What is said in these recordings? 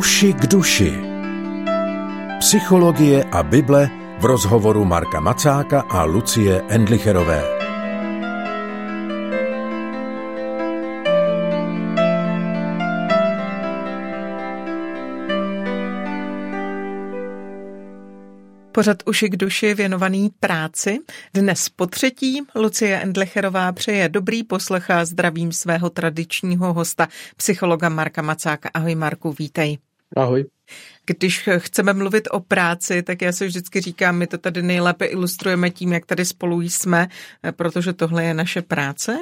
Uši k duši. Psychologie a Bible v rozhovoru Marka Macáka a Lucie Endlicherové. Pořad Uši k duši věnovaný práci. Dnes po třetí Lucie Endlecherová přeje dobrý poslech a zdravím svého tradičního hosta, psychologa Marka Macáka. Ahoj Marku, vítej. Ahoj. Když chceme mluvit o práci, tak já se vždycky říkám, my to tady nejlépe ilustrujeme tím, jak tady spolu jsme, protože tohle je naše práce,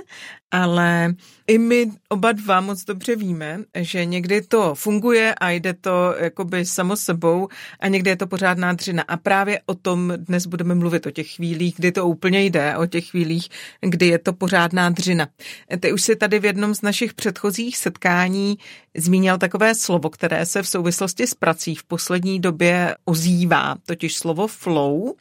ale i my oba dva moc dobře víme, že někdy to funguje a jde to jakoby samo sebou a někdy je to pořádná dřina. A právě o tom dnes budeme mluvit, o těch chvílích, kdy to úplně jde, o těch chvílích, kdy je to pořádná dřina. Ty už si tady v jednom z našich předchozích setkání zmínil takové slovo, které se v souvislosti s prací v poslední době ozývá, totiž slovo flow.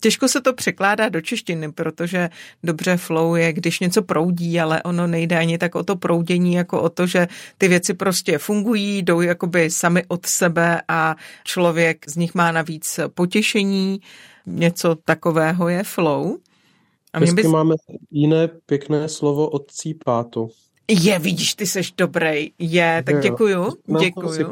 Těžko se to překládá do češtiny, protože dobře flow je, když něco proudí, ale ono nejde ani tak o to proudění, jako o to, že ty věci prostě fungují, jdou jakoby sami od sebe a člověk z nich má navíc potěšení. Něco takového je flow. A mě bys... máme jiné pěkné slovo od cípátu. Je, vidíš, ty seš dobrý. Je, tak děkuju. Děkuju.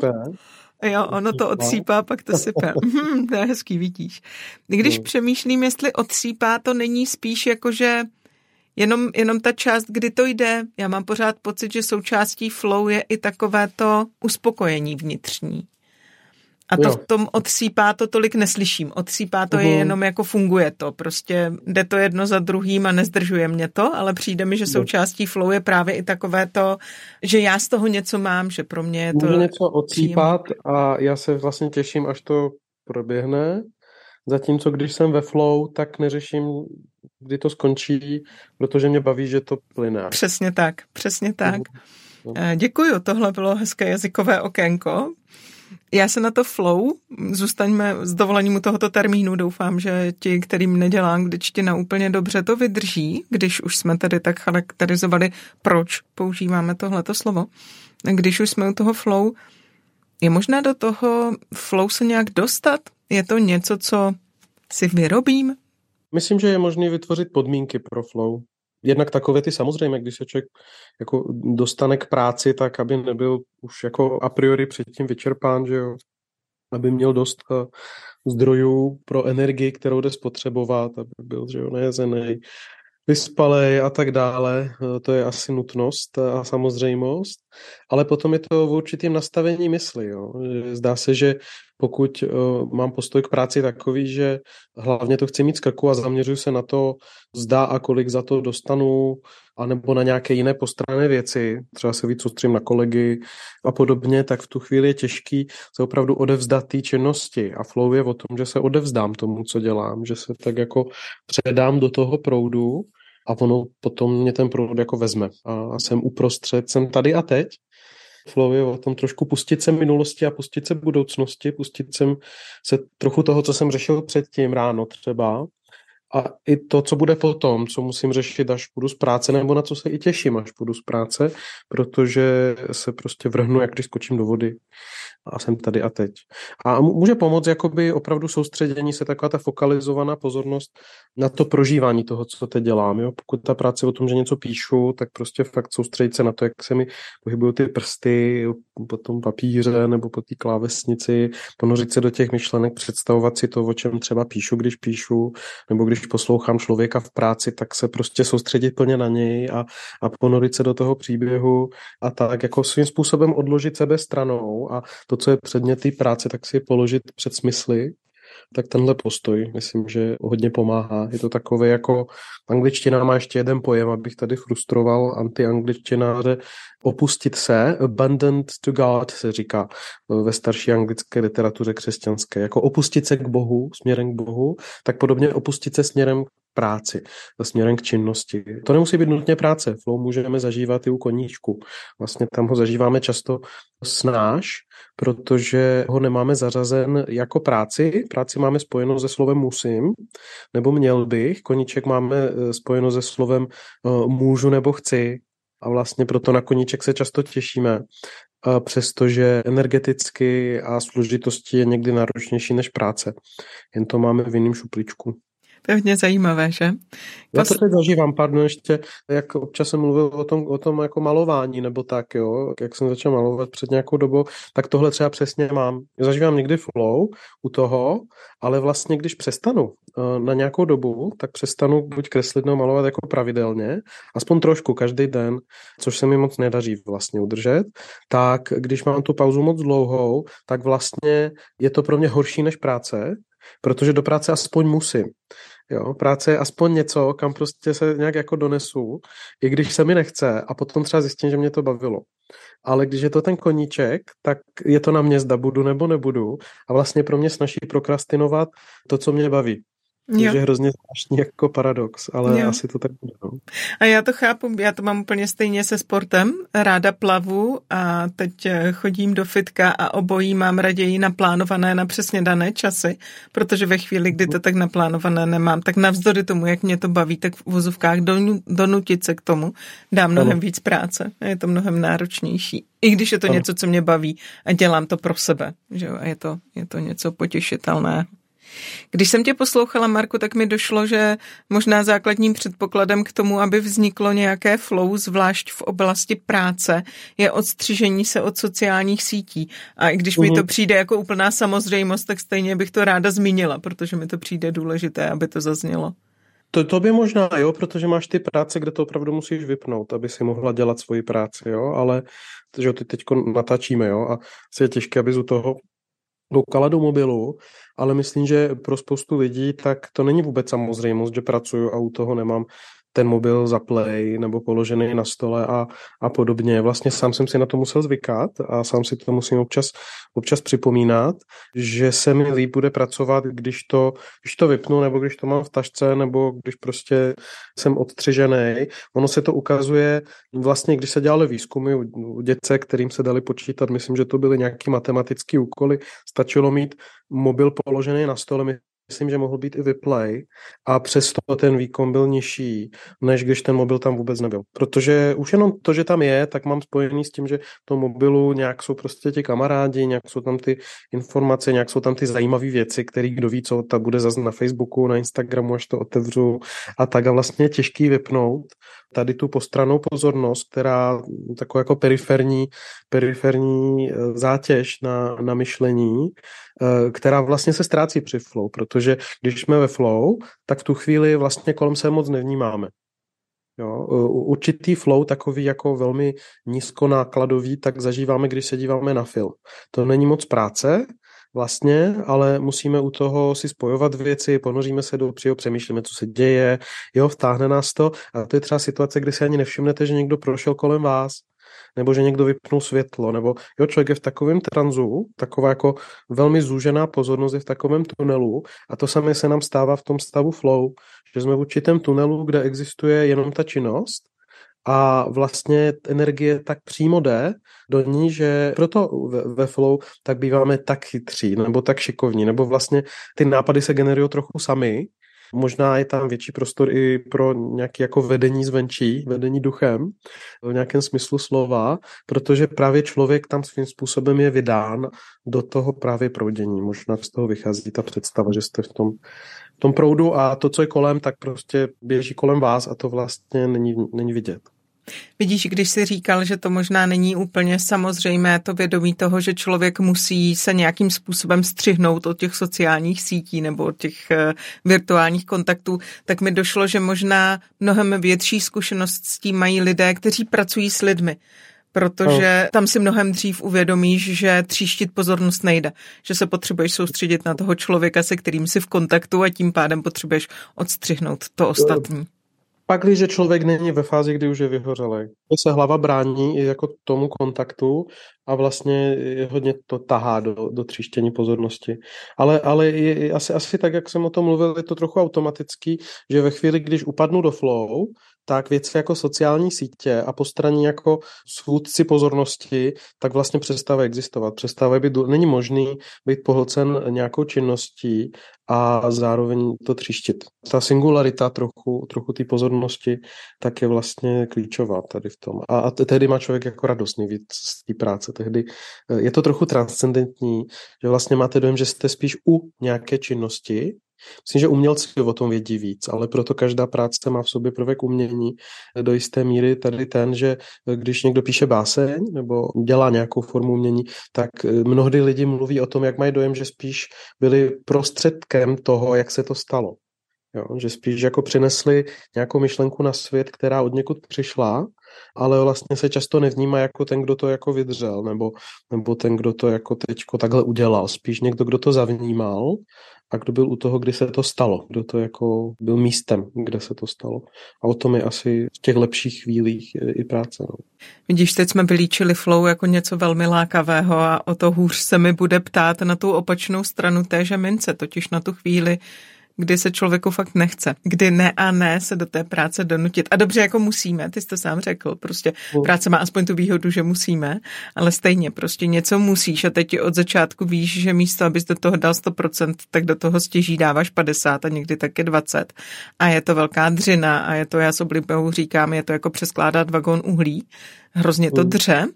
Jo, ono to odsýpá, pak to sype. Mhm, to je hezký, vidíš. Když no. přemýšlím, jestli odsýpá, to není spíš jako, že jenom, jenom ta část, kdy to jde. Já mám pořád pocit, že součástí flow je i takové to uspokojení vnitřní. A to jo. v tom odsýpá to tolik neslyším. Odsýpá to uhum. je jenom jako funguje to. Prostě jde to jedno za druhým a nezdržuje mě to, ale přijde mi, že součástí flow je právě i takové to, že já z toho něco mám, že pro mě je to... Může něco odsýpat a já se vlastně těším, až to proběhne. Zatímco když jsem ve flow, tak neřeším, kdy to skončí, protože mě baví, že to plyne. Přesně tak, přesně tak. Uhum. Děkuju, tohle bylo hezké jazykové okénko. Já se na to flow, zůstaňme s dovolením u tohoto termínu, doufám, že ti, kterým nedělá angličtina úplně dobře, to vydrží, když už jsme tady tak charakterizovali, proč používáme tohleto slovo. Když už jsme u toho flow, je možné do toho flow se nějak dostat? Je to něco, co si vyrobím? Myslím, že je možné vytvořit podmínky pro flow jednak takové ty samozřejmě, když se člověk jako dostane k práci, tak aby nebyl už jako a priori předtím vyčerpán, že jo, aby měl dost uh, zdrojů pro energii, kterou jde spotřebovat, aby byl, že jo, nejezený, vyspalej a tak dále. Eh, to je asi nutnost a samozřejmost. Ale potom je to v určitým nastavení mysli. Jo. Zdá se, že pokud uh, mám postoj k práci takový, že hlavně to chci mít z krku a zaměřuji se na to, zda a kolik za to dostanu, anebo na nějaké jiné postranné věci, třeba se víc soustřím na kolegy a podobně, tak v tu chvíli je těžký se opravdu odevzdat té činnosti. A flow je o tom, že se odevzdám tomu, co dělám, že se tak jako předám do toho proudu a ono potom mě ten proud jako vezme. A jsem uprostřed, jsem tady a teď je o tom trošku pustit se minulosti a pustit se budoucnosti, pustit sem se trochu toho, co jsem řešil předtím ráno třeba a i to, co bude potom, co musím řešit, až půjdu z práce, nebo na co se i těším, až půjdu z práce, protože se prostě vrhnu, jak když skočím do vody a jsem tady a teď. A může pomoct jakoby opravdu soustředění se, taková ta fokalizovaná pozornost na to prožívání toho, co teď dělám. Jo? Pokud ta práce o tom, že něco píšu, tak prostě fakt soustředit se na to, jak se mi pohybují ty prsty po tom papíře nebo po té klávesnici, ponořit se do těch myšlenek, představovat si to, o čem třeba píšu, když píšu, nebo když poslouchám člověka v práci, tak se prostě soustředit plně na něj a, a ponorit se do toho příběhu a tak jako svým způsobem odložit sebe stranou a to, co je předmět té práce, tak si je položit před smysly, tak tenhle postoj, myslím, že hodně pomáhá. Je to takové jako, angličtina má ještě jeden pojem, abych tady frustroval antiangličtináře, opustit se, abandoned to God se říká ve starší anglické literatuře křesťanské, jako opustit se k Bohu, směrem k Bohu, tak podobně opustit se směrem práci, směrem k činnosti. To nemusí být nutně práce. Flow můžeme zažívat i u koníčku. Vlastně tam ho zažíváme často snáš, protože ho nemáme zařazen jako práci. Práci máme spojeno se slovem musím, nebo měl bych. Koníček máme eh, spojeno se slovem eh, můžu nebo chci. A vlastně proto na koníček se často těšíme. přestože energeticky a složitosti je někdy náročnější než práce. Jen to máme v jiném šupličku. To je hodně zajímavé, že? Já to teď zažívám, pardon, ještě, jak občas jsem mluvil o tom, o tom jako malování, nebo tak, jo, jak jsem začal malovat před nějakou dobou, tak tohle třeba přesně mám. Zažívám někdy flow u toho, ale vlastně, když přestanu eh, na nějakou dobu, tak přestanu buď kreslit nebo malovat jako pravidelně, aspoň trošku každý den, což se mi moc nedaří vlastně udržet, tak když mám tu pauzu moc dlouhou, tak vlastně je to pro mě horší než práce, protože do práce aspoň musím. Jo, práce je aspoň něco, kam prostě se nějak jako donesu, i když se mi nechce a potom třeba zjistím, že mě to bavilo. Ale když je to ten koníček, tak je to na mě, zda budu nebo nebudu a vlastně pro mě snaží prokrastinovat to, co mě baví. Což je hrozně zvláštní jako paradox, ale jo. asi to tak bude. No. A já to chápu, já to mám úplně stejně se sportem. Ráda plavu a teď eh, chodím do fitka a obojí mám raději naplánované na přesně dané časy, protože ve chvíli, kdy to tak naplánované nemám, tak navzdory tomu, jak mě to baví, tak v vozovkách donutit se k tomu dá mnohem ano. víc práce. A je to mnohem náročnější. I když je to ano. něco, co mě baví a dělám to pro sebe. Že jo? A je to, je to něco potěšitelného. Když jsem tě poslouchala, Marku, tak mi došlo, že možná základním předpokladem k tomu, aby vzniklo nějaké flow, zvlášť v oblasti práce, je odstřižení se od sociálních sítí. A i když uhum. mi to mhm. přijde jako úplná samozřejmost, tak stejně bych to ráda zmínila, protože mi to přijde důležité, aby to zaznělo. To, to by možná, jo, protože máš ty práce, kde to opravdu musíš vypnout, aby si mohla dělat svoji práci, jo, ale že ty teď natáčíme, jo, a je těžké, aby u toho koukala do mobilu, ale myslím, že pro spoustu lidí tak to není vůbec samozřejmost, že pracuju a u toho nemám ten mobil za play nebo položený na stole a, a podobně. Vlastně sám jsem si na to musel zvykat a sám si to musím občas, občas připomínat, že se mi líp bude pracovat, když to, když to vypnu nebo když to mám v tašce nebo když prostě jsem odtřižený. Ono se to ukazuje vlastně, když se dělali výzkumy u, u dětce, kterým se dali počítat, myslím, že to byly nějaké matematické úkoly, stačilo mít mobil položený na stole, myslím, že mohl být i vyplay a přesto ten výkon byl nižší, než když ten mobil tam vůbec nebyl. Protože už jenom to, že tam je, tak mám spojený s tím, že v tom mobilu nějak jsou prostě ti kamarádi, nějak jsou tam ty informace, nějak jsou tam ty zajímavé věci, které kdo ví, co ta bude zase na Facebooku, na Instagramu, až to otevřu a tak. A vlastně těžký vypnout tady tu postranou pozornost, která taková jako periferní, periferní eh, zátěž na, na myšlení, eh, která vlastně se ztrácí při flow, protože když jsme ve flow, tak v tu chvíli vlastně kolem se moc nevnímáme. Jo, určitý flow, takový jako velmi nízkonákladový, tak zažíváme, když se díváme na film. To není moc práce, vlastně, ale musíme u toho si spojovat věci, ponoříme se do přího, přemýšlíme, co se děje, jo, vtáhne nás to. A to je třeba situace, kdy si ani nevšimnete, že někdo prošel kolem vás, nebo že někdo vypnul světlo, nebo jo, člověk je v takovém tranzu, taková jako velmi zúžená pozornost je v takovém tunelu a to samé se nám stává v tom stavu flow, že jsme v určitém tunelu, kde existuje jenom ta činnost a vlastně energie tak přímo jde do ní, že proto ve, ve flow tak býváme tak chytří nebo tak šikovní, nebo vlastně ty nápady se generují trochu sami, Možná je tam větší prostor i pro nějaké jako vedení zvenčí, vedení duchem, v nějakém smyslu slova, protože právě člověk tam svým způsobem je vydán do toho právě proudění. Možná z toho vychází ta představa, že jste v tom, tom proudu a to, co je kolem, tak prostě běží kolem vás a to vlastně není, není vidět. Vidíš, když jsi říkal, že to možná není úplně samozřejmé, to vědomí toho, že člověk musí se nějakým způsobem střihnout od těch sociálních sítí nebo od těch eh, virtuálních kontaktů, tak mi došlo, že možná mnohem větší zkušenost s tím mají lidé, kteří pracují s lidmi protože tam si mnohem dřív uvědomíš, že tříštit pozornost nejde, že se potřebuješ soustředit na toho člověka, se kterým jsi v kontaktu a tím pádem potřebuješ odstřihnout to ostatní. Pak, když člověk není ve fázi, kdy už je vyhořelý, se hlava brání i jako tomu kontaktu a vlastně hodně to tahá do, do tříštění pozornosti. Ale, ale je, asi, asi tak, jak jsem o tom mluvil, je to trochu automatický, že ve chvíli, když upadnu do flow, tak věci jako sociální sítě a postraní jako svůdci pozornosti, tak vlastně přestávají existovat. Přestávají být, není možný být pohlcen nějakou činností a zároveň to tříštit. Ta singularita trochu, trochu té pozornosti tak je vlastně klíčová tady v tom. A, a tedy má člověk jako radostný víc z té práce práce tehdy. Je to trochu transcendentní, že vlastně máte dojem, že jste spíš u nějaké činnosti, Myslím, že umělci o tom vědí víc, ale proto každá práce má v sobě prvek umění. Do jisté míry tady ten, že když někdo píše báseň nebo dělá nějakou formu umění, tak mnohdy lidi mluví o tom, jak mají dojem, že spíš byli prostředkem toho, jak se to stalo. Jo, že spíš jako přinesli nějakou myšlenku na svět, která od někud přišla, ale vlastně se často nevnímá jako ten, kdo to jako vydřel, nebo, nebo ten, kdo to jako teďko takhle udělal. Spíš někdo, kdo to zavnímal a kdo byl u toho, kdy se to stalo, kdo to jako byl místem, kde se to stalo. A o tom je asi v těch lepších chvílích i práce. No. Vidíš, teď jsme vylíčili flow jako něco velmi lákavého a o to hůř se mi bude ptát na tu opačnou stranu téže mince, totiž na tu chvíli, kdy se člověku fakt nechce, kdy ne a ne se do té práce donutit. A dobře, jako musíme, ty jsi to sám řekl, prostě práce má aspoň tu výhodu, že musíme, ale stejně prostě něco musíš a teď od začátku víš, že místo, abys do toho dal 100%, tak do toho stěží dáváš 50 a někdy taky 20 a je to velká dřina a je to, já s oblibou říkám, je to jako přeskládat vagón uhlí, hrozně to dře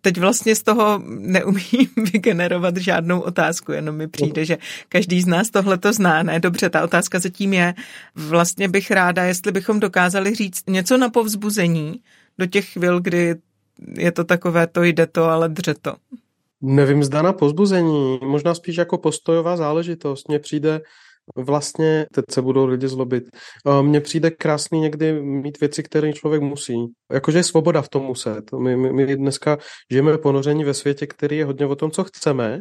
teď vlastně z toho neumím vygenerovat žádnou otázku, jenom mi přijde, že každý z nás tohle to zná. Ne, dobře, ta otázka zatím je, vlastně bych ráda, jestli bychom dokázali říct něco na povzbuzení do těch chvil, kdy je to takové, to jde to, ale dře to. Nevím, zda na pozbuzení, možná spíš jako postojová záležitost. Mně přijde, vlastně, teď se budou lidi zlobit, mně přijde krásný někdy mít věci, které člověk musí. Jakože je svoboda v tom muset. My, my, my dneska žijeme ponoření ve světě, který je hodně o tom, co chceme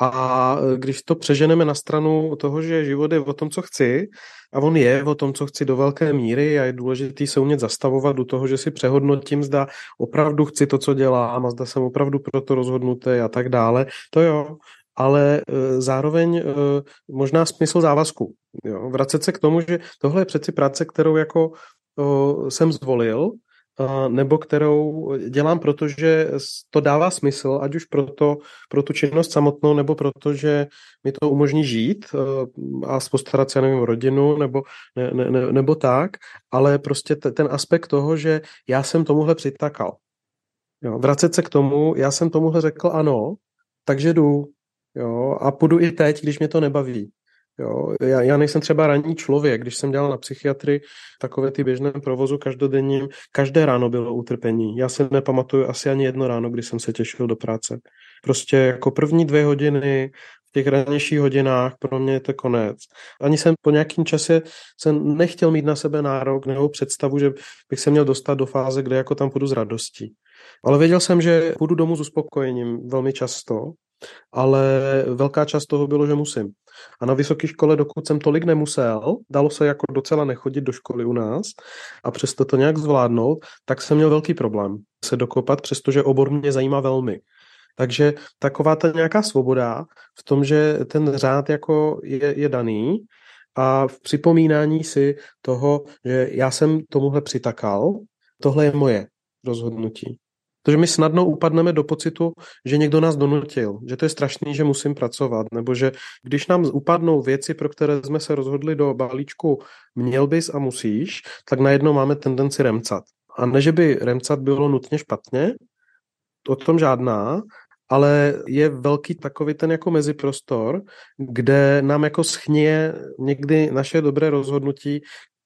a když to přeženeme na stranu toho, že život je o tom, co chci, a on je o tom, co chci do velké míry a je důležité se umět zastavovat do toho, že si přehodnotím, zda opravdu chci to, co dělám a zda jsem opravdu pro to rozhodnutý a tak dále. To jo, ale e, zároveň e, možná smysl závazku. Jo? Vracet se k tomu, že tohle je přeci práce, kterou jako jsem zvolil, nebo kterou dělám, protože to dává smysl, ať už pro, to, pro tu činnost samotnou, nebo protože mi to umožní žít e, a postarat se, nevím, rodinu, nebo, ne, ne, nebo tak, ale prostě ten aspekt toho, že já jsem tomuhle přitakal. Jo, vracet se k tomu, já jsem tomuhle řekl ano, takže jdu, Jo, a půjdu i teď, když mě to nebaví. Jo, já, já nejsem třeba ranní člověk, když jsem dělal na psychiatrii takové ty běžném provozu každodenním, každé ráno bylo utrpení. Já si nepamatuju asi ani jedno ráno, kdy jsem se těšil do práce. Prostě jako první dvě hodiny v těch ranějších hodinách pro mě je to konec. Ani jsem po nějakým čase jsem nechtěl mít na sebe nárok nebo představu, že bych se měl dostat do fáze, kde jako tam půjdu s radostí. Ale věděl jsem, že půjdu domů s uspokojením velmi často ale velká část toho bylo, že musím. A na vysoké škole, dokud jsem tolik nemusel, dalo se jako docela nechodit do školy u nás a přesto to nějak zvládnout, tak jsem měl velký problém se dokopat, přestože obor mě zajímá velmi. Takže taková ta nějaká svoboda v tom, že ten řád jako je, je daný a v připomínání si toho, že já jsem tomuhle přitakal, tohle je moje rozhodnutí. Protože my snadno upadneme do pocitu, že někdo nás donutil, že to je strašný, že musím pracovat, nebo že když nám upadnou věci, pro které jsme se rozhodli do balíčku měl bys a musíš, tak najednou máme tendenci remcat. A ne, že by remcat bylo nutně špatně, o tom žádná, ale je velký takový ten jako meziprostor, kde nám jako schnie někdy naše dobré rozhodnutí,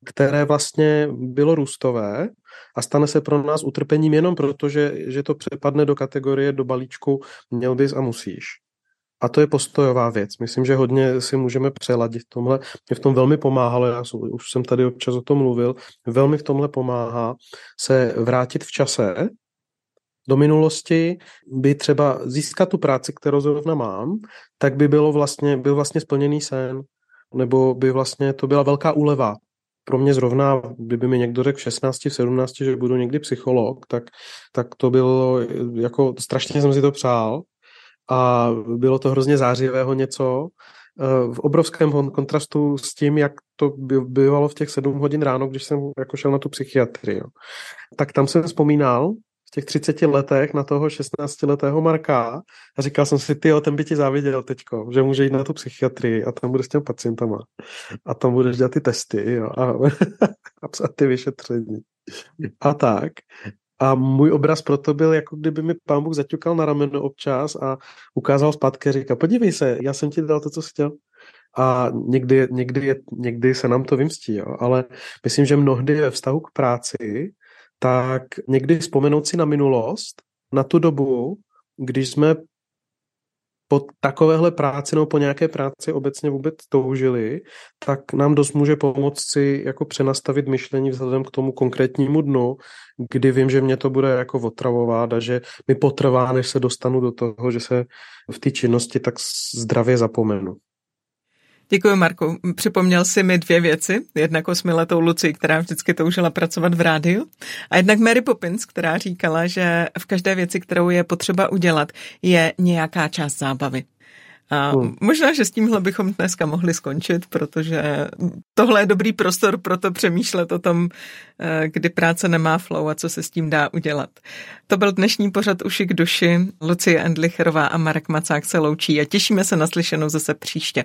které vlastně bylo růstové a stane se pro nás utrpením jenom proto, že, že to přepadne do kategorie, do balíčku měl bys a musíš. A to je postojová věc. Myslím, že hodně si můžeme přeladit v tomhle. Mě v tom velmi pomáhalo, já už jsem tady občas o tom mluvil, velmi v tomhle pomáhá se vrátit v čase do minulosti, by třeba získat tu práci, kterou zrovna mám, tak by bylo vlastně, byl vlastně splněný sen, nebo by vlastně to byla velká úleva pro mě zrovna, kdyby mi někdo řekl v 16, v 17, že budu někdy psycholog, tak, tak to bylo, jako strašně jsem si to přál a bylo to hrozně zářivého něco, eh, v obrovském kontrastu s tím, jak to bývalo v těch sedm hodin ráno, když jsem jako šel na tu psychiatrii. Tak tam jsem vzpomínal, v těch 30 letech na toho 16-letého Marka a říkal jsem si, ty ten by ti záviděl teďko, že může jít na tu psychiatrii a tam bude s těmi pacientama a tam budeš dělat ty testy jo, a, a psat ty vyšetření a tak. A můj obraz proto byl, jako kdyby mi pán Bůh zaťukal na rameno občas a ukázal zpátky a říkal, podívej se, já jsem ti dal to, co jsi chtěl. A někdy, někdy, někdy se nám to vymstí, jo. ale myslím, že mnohdy ve vztahu k práci, tak někdy vzpomenout si na minulost, na tu dobu, když jsme po takovéhle práci nebo po nějaké práci obecně vůbec toužili, tak nám dost může pomoct si jako přenastavit myšlení vzhledem k tomu konkrétnímu dnu, kdy vím, že mě to bude jako otravovat a že mi potrvá, než se dostanu do toho, že se v té činnosti tak zdravě zapomenu. Děkuji, Marku. Připomněl si mi dvě věci. Jednak osmiletou Luci, která vždycky toužila pracovat v rádiu. A jednak Mary Poppins, která říkala, že v každé věci, kterou je potřeba udělat, je nějaká část zábavy. A hmm. možná, že s tímhle bychom dneska mohli skončit, protože tohle je dobrý prostor pro to přemýšlet o tom, eh, kdy práce nemá flow a co se s tím dá udělat. To byl dnešní pořad Uši k duši. Lucie Endlicherová a Marek Macák se loučí a těšíme se na slyšenou zase příště.